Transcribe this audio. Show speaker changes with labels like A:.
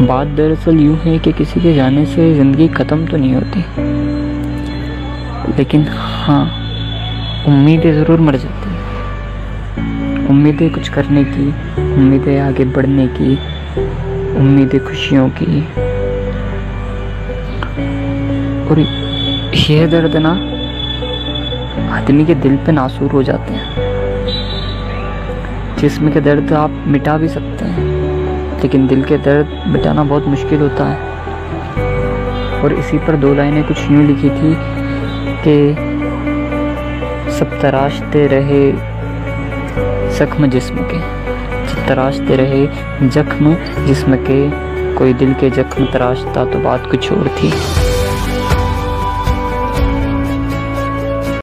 A: बात दरअसल यूँ है कि किसी के जाने से ज़िंदगी ख़त्म तो नहीं होती। लेकिन हाँ उम्मीदें ज़रूर मर जाती हैं। उम्मीदें कुछ करने की, उम्मीदें आगे बढ़ने की, उम्मीदें खुशियों की। और यह दर्द ना आदमी के दिल पे नासूर हो जाते हैं। जिसम के दर्द आप मिटा भी सकते हैं। लेकिन दिल के दर्द मिटाना बहुत मुश्किल होता है। और इसी पर दो लाइनें कुछ यूँ लिखी थी कि, सब तराशते रहे जख्म जिस्म के। सब तराशते रहे जख्म जिस्म के। कोई दिल के जख्म तराशता तो बात कुछ और थी।